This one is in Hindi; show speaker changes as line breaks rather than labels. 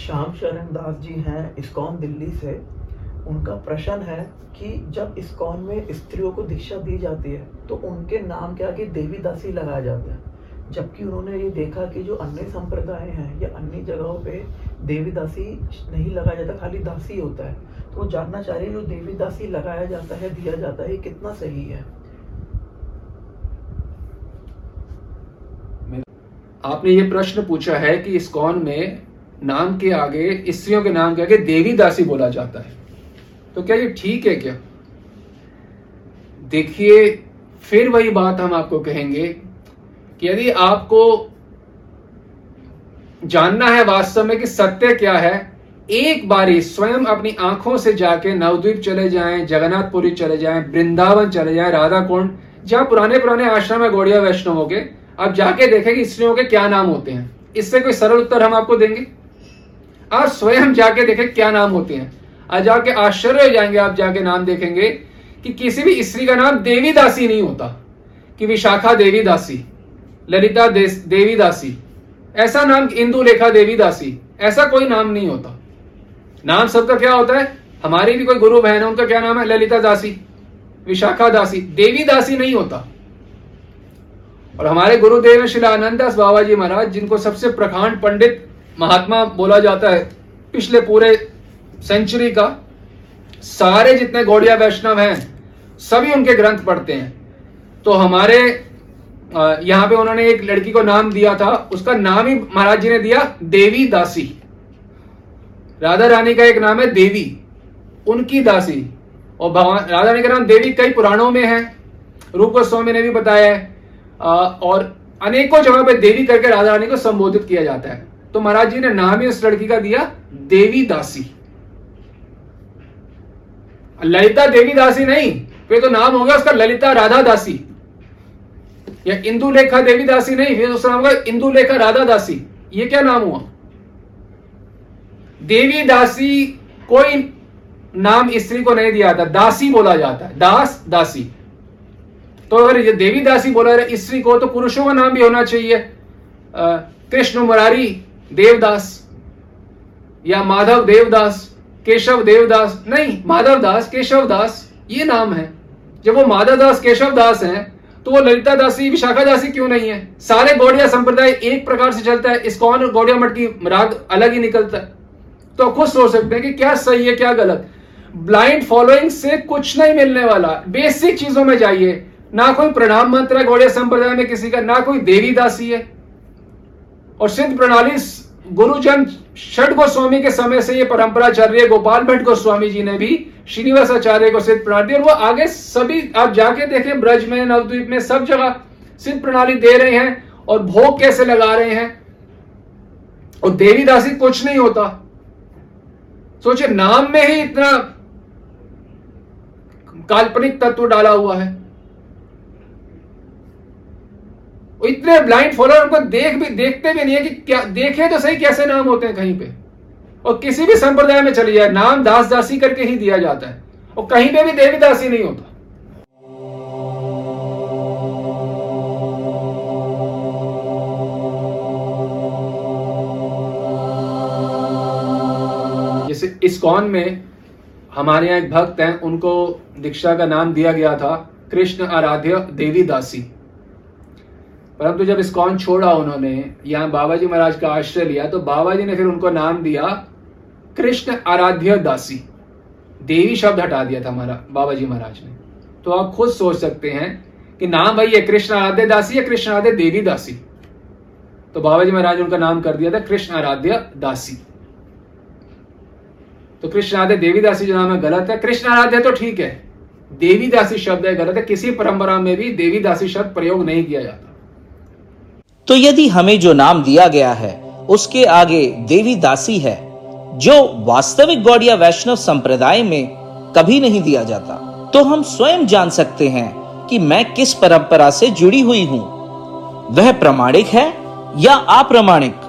श्याम शरण दास जी हैं इस्कॉन दिल्ली से। उनका प्रश्न है कि जब इस्कॉन में स्त्रियों को दीक्षा दी जाती है तो उनके नाम के आगे देवी दासी लगाया जाता है? जबकि उन्होंने ये देखा कि जो अन्य संप्रदाय हैं या अन्य जगहों पे देवी दासी नहीं लगाया जाता, खाली दासी होता है। तो वो जानना चाह रहे हैं, जो देवी दासी लगाया जाता है, दिया जाता है, ये कितना सही है?
आपने ये प्रश्न पूछा है कि इस्कॉन में नाम के आगे, स्त्रियों के नाम के आगे देवी दासी बोला जाता है। तो क्या ये ठीक है क्या? देखिए, फिर वही बात हम आपको कहेंगे कि यदि आपको जानना है वास्तव में कि सत्य क्या है, एक बारी स्वयं अपनी आँखों से जाके नवद्वीप चले जाएँ, जगन्नाथपुरी चले जाएँ, वृंदावन चले जाएँ राधा कुंड जहाँ पुराने पुराने आश्रम है गौड़िया वैष्णवों के, आप जाके देखें कि स्त्रियों के क्या नाम होते हैं। इससे कोई सरल उत्तर हम आपको देंगे? आप स्वयं जाके देखें क्या नाम होते हैं। आज जाके आश्चर्य जाएँगे, आप जाके नाम देखेंगे कि किसी भी स्त्री का नाम देवी दासी नहीं होता, कि विशाखा देवी दासी ललिता देवी दासी ऐसा नाम इंदु लेखा देवी दासी ऐसा कोई नाम नहीं होता। नाम सबका क्या होता है? हमारी भी कोई गुरु बहन है, उनका क्या नाम है? ललिता दासी, विशाखा दासी देवी दासी नहीं होता। और हमारे गुरुदेव श्री आनंदास बाबा जी महाराज, जिनको सबसे प्रखांड पंडित महात्मा बोला जाता है, पिछले पूरे सेंचुरी का सारे जितने गौड़िया वैष्णव हैं, सभी उनके ग्रंथ पढ़ते हैं। तो हमारे यहाँ पे उन्होंने एक लड़की को नाम दिया था, उसका नाम ही महाराज जी ने दिया देवी दासी। राधा रानी का एक नाम है देवी, उनकी दासी। और भगवान, राधा रानी का नाम देवी कई पुराणों में है रूप गोस्वामी ने भी बताया है। और अनेकों जगह पे देवी करके राधा रानी को संबोधित किया जाता है। तो महाराज जी ने नाम ही उस लड़की का दिया देवी दासी। ललिता देवी दासी नहीं, फिर तो नाम होगा उसका ललिता राधा दासी। या इंदु लेखा देवी दासी नहीं, फिर उसका नाम होगा इंदु लेखा राधा दासी। ये क्या नाम हुआ? देवी दासी कोई नाम स्त्री को नहीं दिया था दासी बोला जाता है, दास दासी। तो अगर ये देवी दासी बोला स्त्री को तो पुरुषों का नाम भी होना चाहिए। कृष्ण मुरारी देवदास या माधव देवदास, केशव देवदास, नहीं, माधव दास, केशव दास, ये नाम है। जब वो माधव दास, केशव दास है तो वो ललिता दासी विशाखा दासी क्यों नहीं है? सारे गौड़िया संप्रदाय एक प्रकार से चलता है इस्कॉन और गौड़िया मठ की राग अलग ही निकलता है। तो खुद सोच सकते हैं कि क्या सही है, क्या गलत। ब्लाइंड फॉलोइंग से कुछ नहीं मिलने वाला। बेसिक चीज़ों में जाइए। ना कोई प्रणाम मंत्र है गौड़िया संप्रदाय में किसी का, ना कोई देवी दासी है। और सिद्ध प्रणाली गुरुजन षड गोस्वामी के समय से ये परंपरा चल रही है। गोपाल भट्ट गोस्वामी जी ने भी श्रीनिवास आचार्य को सिद्ध प्रणाली और वो आगे सभी, आप जाके देखें, ब्रज में, नवद्वीप में सब जगह सिद्ध प्रणाली दे रहे हैं और भोग कैसे लगा रहे हैं। और देवी दासी कुछ नहीं होता। सोचिए, नाम में ही इतना काल्पनिक तत्व डाला हुआ है। इतने ब्लाइंड फॉलोअर उनको देख भी देखते भी नहीं है कि क्या देखे तो सही कैसे नाम होते हैं कहीं पे। और किसी भी संप्रदाय में चली जाए नाम दास दासी करके ही दिया जाता है। और कहीं पे भी देवी दासी नहीं होता। जैसे इस्कॉन में हमारे यहाँ एक भक्त हैं, उनको दीक्षा का नाम दिया गया था, कृष्ण आराध्य देवी दासी। परंतु जब इस्कॉन छोड़ा उन्होंने यहाँ बाबा जी महाराज का आश्रय लिया तो बाबा जी ने फिर उनको नाम दिया कृष्ण आराध्य दासी। देवी शब्द हटा दिया था हमारा बाबा जी महाराज ने। तो आप खुद सोच सकते हैं कि नाम भाई है कृष्ण आराध्य दासी या कृष्ण आराध्य देवी दासी। तो बाबा जी महाराज उनका नाम कर दिया था कृष्ण आराध्य दासी। तो कृष्ण आराध्य देवी दासी जो नाम है गलत है। कृष्ण आराध्य तो ठीक है। देवी दासी शब्द है गलत है। किसी परंपरा में भी देवी दासी शब्द प्रयोग नहीं किया जाता।
तो यदि हमें जो नाम दिया गया है, उसके आगे देवी दासी है, जो वास्तविक गौड़िया वैष्णव संप्रदाय में कभी नहीं दिया जाता तो हम स्वयं जान सकते हैं कि मैं किस परंपरा से जुड़ी हुई हूँ वह प्रमाणिक है या अप्रमाणिक